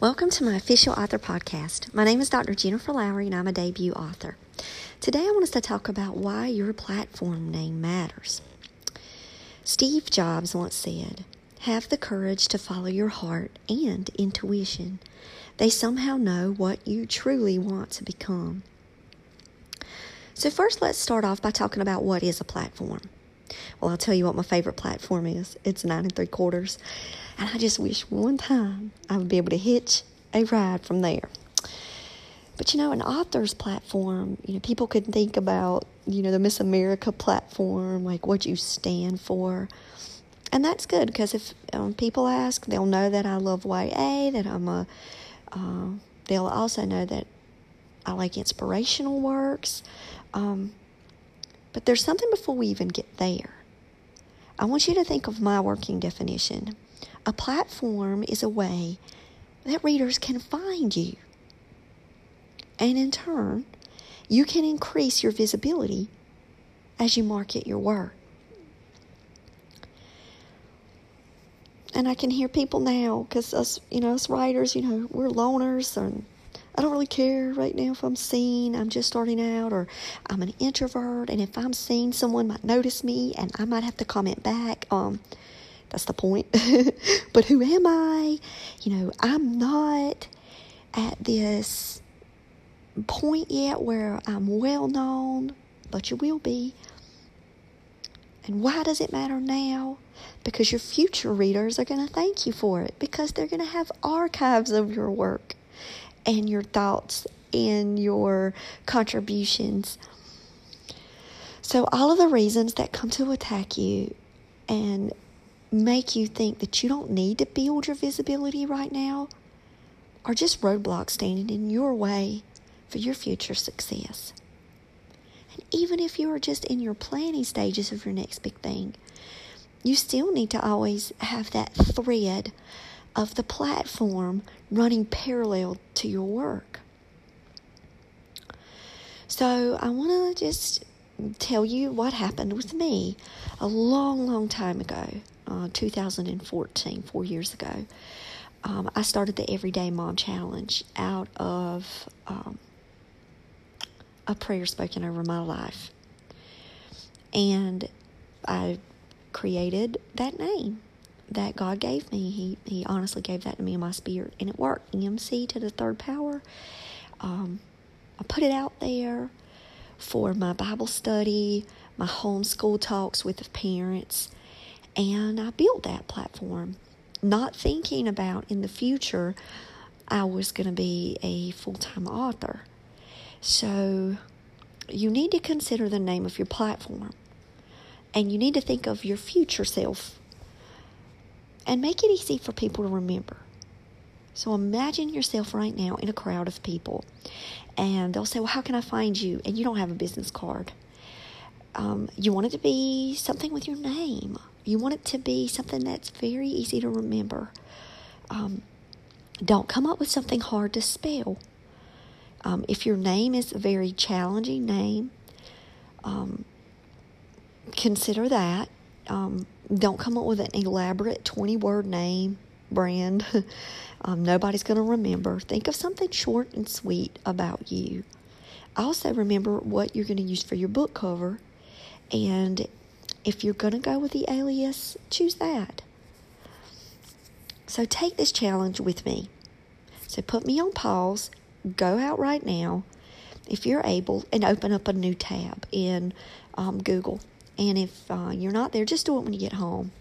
Welcome to my official author podcast. My name is Dr. Jennifer Lowry and I'm a debut author. Today I want us to talk about why your platform name matters. Steve Jobs once said, Have the courage to follow your heart and intuition. They somehow know what you truly want to become. So, first, let's start off by talking about what is a platform. Well, I'll tell you what my favorite platform is. It's nine and three quarters. And I just wish one time I would be able to hitch a ride from there. But you know, an author's platform, you know, people could think about, you know, the Miss America platform, like what you stand for. And that's good because if um, people ask, they'll know that I love YA, that I'm a, uh, they'll also know that I like inspirational works. Um, but there's something before we even get there. I want you to think of my working definition. A platform is a way that readers can find you. And in turn, you can increase your visibility as you market your work. And I can hear people now, because us, you know, us writers, you know, we're loners and I don't really care right now if I'm seen, I'm just starting out, or I'm an introvert, and if I'm seen, someone might notice me and I might have to comment back. Um, that's the point. but who am I? You know, I'm not at this point yet where I'm well known, but you will be. And why does it matter now? Because your future readers are going to thank you for it because they're going to have archives of your work and your thoughts and your contributions. So, all of the reasons that come to attack you and make you think that you don't need to build your visibility right now are just roadblocks standing in your way for your future success. And even if you are just in your planning stages of your next big thing, you still need to always have that thread of the platform running parallel to your work. So I want to just tell you what happened with me a long, long time ago, uh, 2014, four years ago. Um, I started the Everyday Mom Challenge out of um, a prayer spoken over my life. And I created that name that God gave me. He He honestly gave that to me in my spirit, and it worked. EMC to the third power. Um, I put it out there for my Bible study, my homeschool talks with the parents, and I built that platform, not thinking about in the future I was going to be a full time author. So you need to consider the name of your platform, and you need to think of your future self and make it easy for people to remember. So imagine yourself right now in a crowd of people, and they'll say, Well, how can I find you? And you don't have a business card. Um, you want it to be something with your name, you want it to be something that's very easy to remember. Um, don't come up with something hard to spell. Um, if your name is a very challenging name, um, consider that. Don't come up with an elaborate 20 word name brand. um, nobody's going to remember. Think of something short and sweet about you. Also, remember what you're going to use for your book cover. And if you're going to go with the alias, choose that. So, take this challenge with me. So, put me on pause, go out right now, if you're able, and open up a new tab in um, Google and if uh, you're not there, just do it when you get home.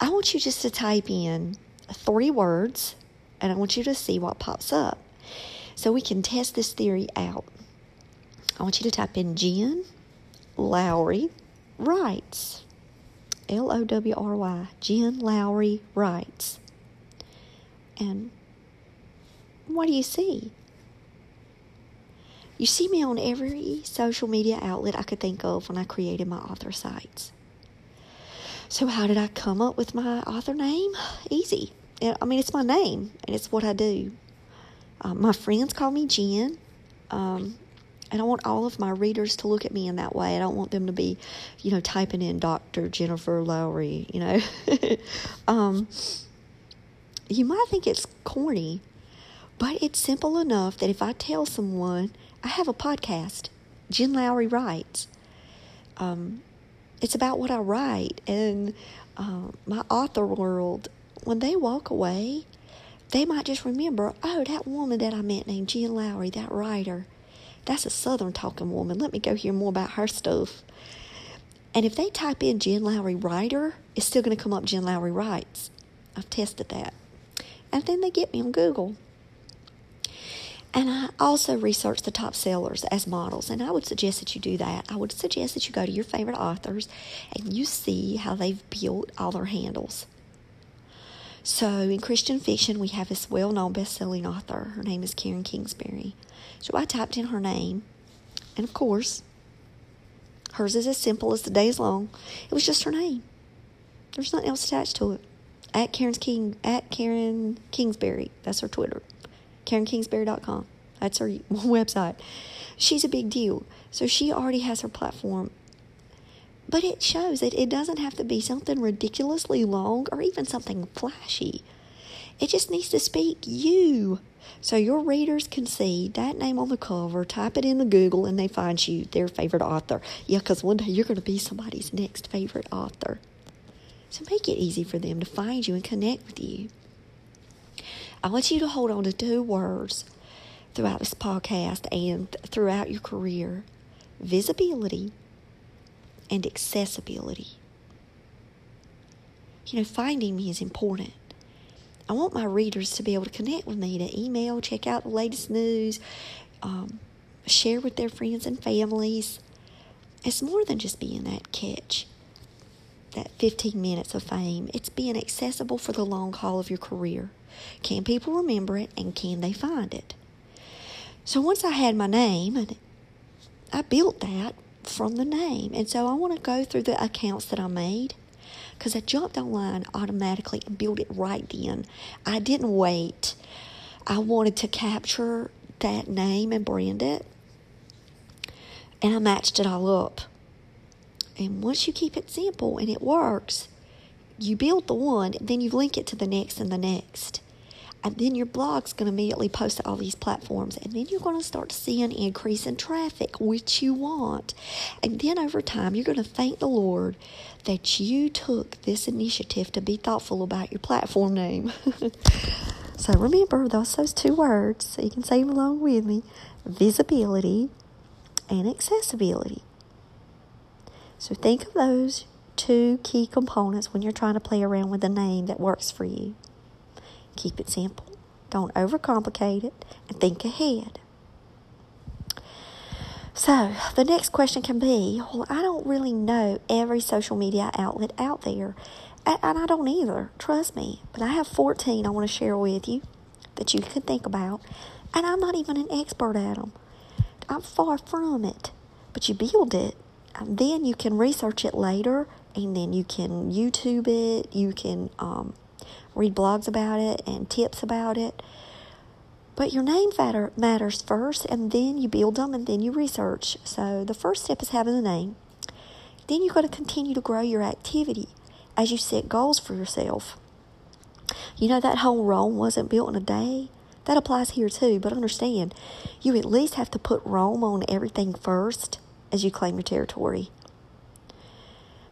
I want you just to type in three words and I want you to see what pops up so we can test this theory out. I want you to type in Jen Lowry writes. L O W R Y. Jen Lowry writes. And what do you see? You see me on every social media outlet I could think of when I created my author sites. So, how did I come up with my author name? Easy. I mean, it's my name and it's what I do. Um, my friends call me Jen. Um, and I want all of my readers to look at me in that way. I don't want them to be, you know, typing in Dr. Jennifer Lowry, you know. um, you might think it's corny, But it's simple enough that if I tell someone I have a podcast, Jen Lowry writes. Um, it's about what I write, and uh, my author world. When they walk away, they might just remember, oh, that woman that I met named Jen Lowry, that writer. That's a Southern talking woman. Let me go hear more about her stuff. And if they type in Jen Lowry writer, it's still going to come up Jen Lowry writes. I've tested that. And then they get me on Google. And I also research the top sellers as models, and I would suggest that you do that. I would suggest that you go to your favorite authors and you see how they've built all their handles. So, in Christian fiction, we have this well known best selling author. Her name is Karen Kingsbury. So, I typed in her name, and of course, hers is as simple as the day is long. It was just her name, there's nothing else attached to it. At Karen's King, at Karen Kingsbury, that's her Twitter. KarenKingsbury.com. That's her website. She's a big deal. So she already has her platform. But it shows that it doesn't have to be something ridiculously long or even something flashy. It just needs to speak you. So your readers can see that name on the cover, type it in the Google, and they find you their favorite author. Yeah, because one day you're going to be somebody's next favorite author. So make it easy for them to find you and connect with you. I want you to hold on to two words throughout this podcast and throughout your career visibility and accessibility. You know, finding me is important. I want my readers to be able to connect with me, to email, check out the latest news, um, share with their friends and families. It's more than just being that catch, that 15 minutes of fame. It's being accessible for the long haul of your career. Can people remember it and can they find it? So once I had my name, I built that from the name. And so I want to go through the accounts that I made because I jumped online automatically and built it right then. I didn't wait. I wanted to capture that name and brand it. And I matched it all up. And once you keep it simple and it works, you build the one, then you link it to the next and the next. And then your blog's going to immediately post to all these platforms. And then you're going to start to see an increase in traffic, which you want. And then over time, you're going to thank the Lord that you took this initiative to be thoughtful about your platform name. so remember those, those two words, so you can say them along with me visibility and accessibility. So think of those two key components when you're trying to play around with a name that works for you. Keep it simple, don't overcomplicate it, and think ahead. So, the next question can be Well, I don't really know every social media outlet out there, and I don't either, trust me. But I have 14 I want to share with you that you can think about, and I'm not even an expert at them. I'm far from it, but you build it, and then you can research it later and then you can YouTube it, you can um, read blogs about it and tips about it. But your name matter, matters first, and then you build them, and then you research. So the first step is having a name. Then you've got to continue to grow your activity as you set goals for yourself. You know, that whole Rome wasn't built in a day. That applies here too, but understand, you at least have to put Rome on everything first as you claim your territory.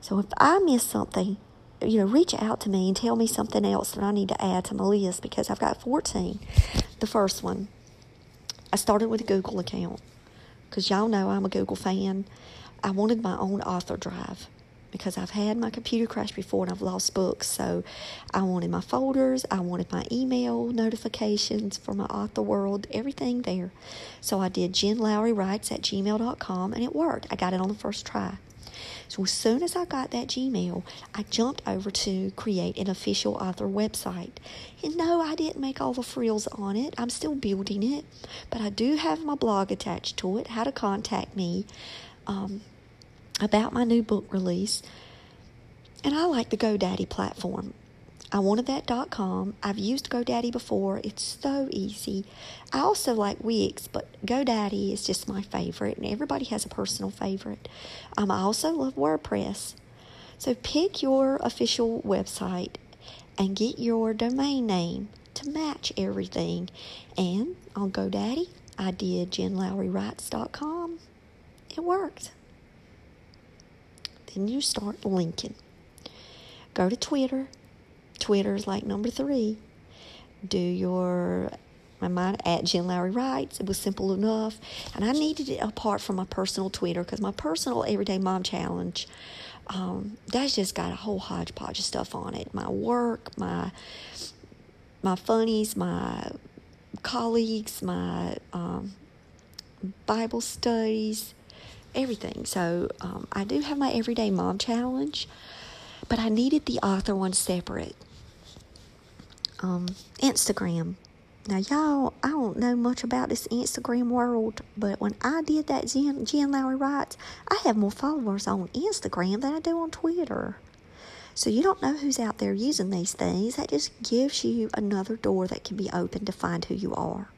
So if I miss something, you know, reach out to me and tell me something else that I need to add to my list because I've got 14. The first one, I started with a Google account because y'all know I'm a Google fan. I wanted my own author drive because I've had my computer crash before and I've lost books. So I wanted my folders, I wanted my email notifications for my author world, everything there. So I did Jen Lowry Writes at gmail.com and it worked. I got it on the first try. So as soon as I got that Gmail, I jumped over to create an official author website. And no, I didn't make all the frills on it. I'm still building it, but I do have my blog attached to it. How to contact me um, about my new book release. And I like the GoDaddy platform. I wanted that .com. I've used GoDaddy before. It's so easy. I also like Wix, but GoDaddy is just my favorite, and everybody has a personal favorite. Um, I also love WordPress. So pick your official website and get your domain name to match everything. And on GoDaddy, I did jenlowrywrites.com. It worked. Then you start linking. Go to Twitter. Twitter is like number three. Do your my mind at Jen Lowry Writes. It was simple enough, and I needed it apart from my personal Twitter because my personal Everyday Mom Challenge, um, that's just got a whole hodgepodge of stuff on it. My work, my my funnies, my colleagues, my um, Bible studies, everything. So um, I do have my Everyday Mom Challenge, but I needed the author one separate. Um, Instagram. Now, y'all, I don't know much about this Instagram world, but when I did that Jen, Jen Lowry Writes, I have more followers on Instagram than I do on Twitter. So you don't know who's out there using these things. That just gives you another door that can be opened to find who you are.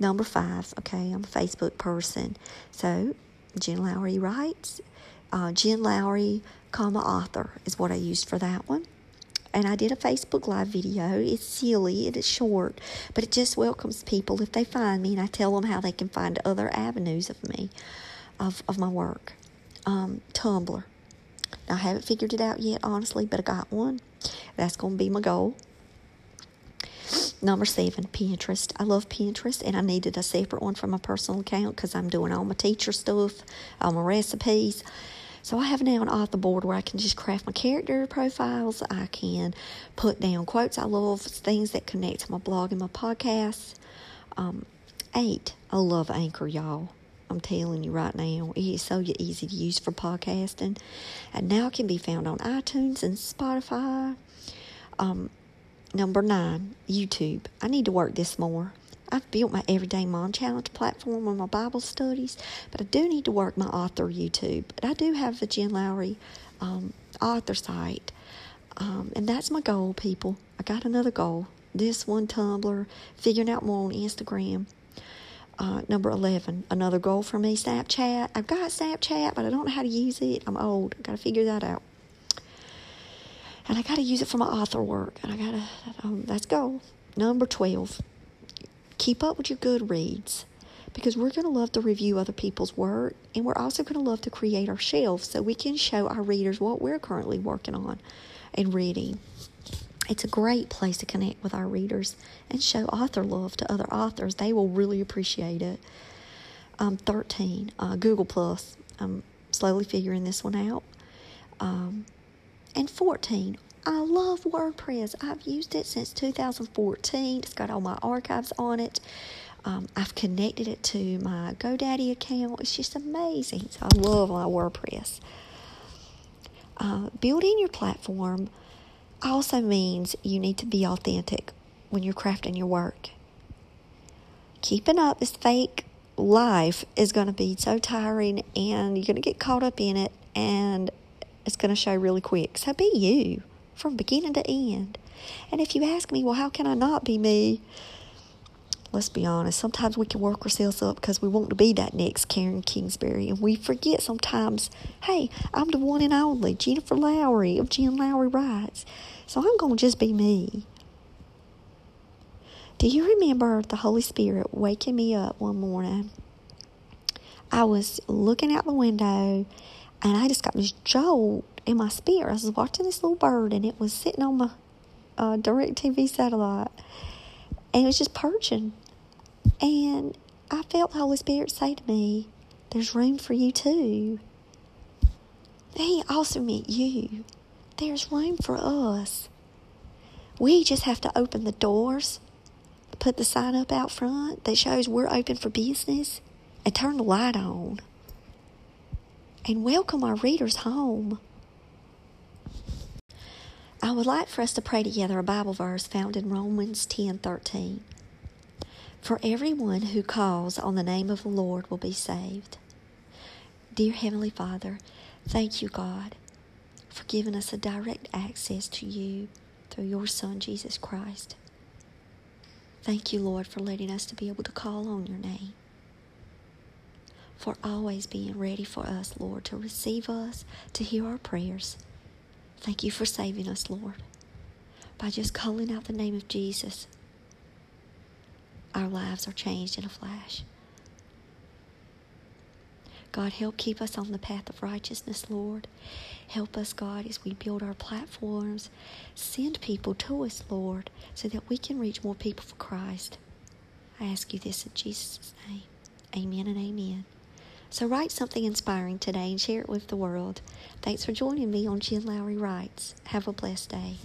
Number five, okay, I'm a Facebook person. So Jen Lowry writes. Uh, Jen Lowry, comma author is what I used for that one and I did a Facebook Live video. It's silly, it is short, but it just welcomes people if they find me, and I tell them how they can find other avenues of me, of, of my work. Um, Tumblr. I haven't figured it out yet, honestly, but I got one. That's going to be my goal. Number seven, Pinterest. I love Pinterest, and I needed a separate one for my personal account because I'm doing all my teacher stuff, all my recipes. So I have now an author board where I can just craft my character profiles. I can put down quotes I love, things that connect to my blog and my podcast. Um, eight, I love Anchor, y'all. I'm telling you right now, it is so easy to use for podcasting. And now it can be found on iTunes and Spotify. Um, number nine, YouTube. I need to work this more. I've built my Everyday Mom Challenge platform on my Bible studies, but I do need to work my author YouTube. But I do have the Jen Lowry um, author site, um, and that's my goal, people. I got another goal. This one, Tumblr, figuring out more on Instagram. Uh, number 11, another goal for me, Snapchat. I've got Snapchat, but I don't know how to use it. I'm old. i got to figure that out. And I got to use it for my author work. And I got to, um, that's goal. Number 12, keep up with your Goodreads because we're going to love to review other people's work and we're also going to love to create our shelves so we can show our readers what we're currently working on and reading. It's a great place to connect with our readers and show author love to other authors. They will really appreciate it. Um, 13, uh, Google Plus. I'm slowly figuring this one out. Um, and 14, I love WordPress. I've used it since 2014. It's got all my archives on it. Um, I've connected it to my GoDaddy account. It's just amazing. So I love my WordPress. Uh, building your platform also means you need to be authentic when you're crafting your work. Keeping up this fake life is going to be so tiring and you're going to get caught up in it and it's going to show really quick. So be you from beginning to end. And if you ask me, well, how can I not be me? Let's be honest. Sometimes we can work ourselves up because we want to be that next Karen Kingsbury. And we forget sometimes, hey, I'm the one and only Jennifer Lowry of Jen Lowry Writes. So I'm going to just be me. Do you remember the Holy Spirit waking me up one morning? I was looking out the window and I just got this jolt in my spirit. I was watching this little bird, and it was sitting on my uh, DirecTV satellite, and it was just perching. And I felt the Holy Spirit say to me, There's room for you too. He also meant you. There's room for us. We just have to open the doors, put the sign up out front that shows we're open for business, and turn the light on. And welcome our readers home. I would like for us to pray together a Bible verse found in Romans 10:13. For everyone who calls on the name of the Lord will be saved. Dear heavenly Father, thank you God for giving us a direct access to you through your son Jesus Christ. Thank you, Lord, for letting us to be able to call on your name. For always being ready for us, Lord, to receive us, to hear our prayers Thank you for saving us, Lord, by just calling out the name of Jesus our lives are changed in a flash. God, help keep us on the path of righteousness, Lord. Help us, God, as we build our platforms. Send people to us, Lord, so that we can reach more people for Christ. I ask you this in Jesus' name. Amen and amen. So write something inspiring today and share it with the world. Thanks for joining me on Jen Lowry Writes. Have a blessed day.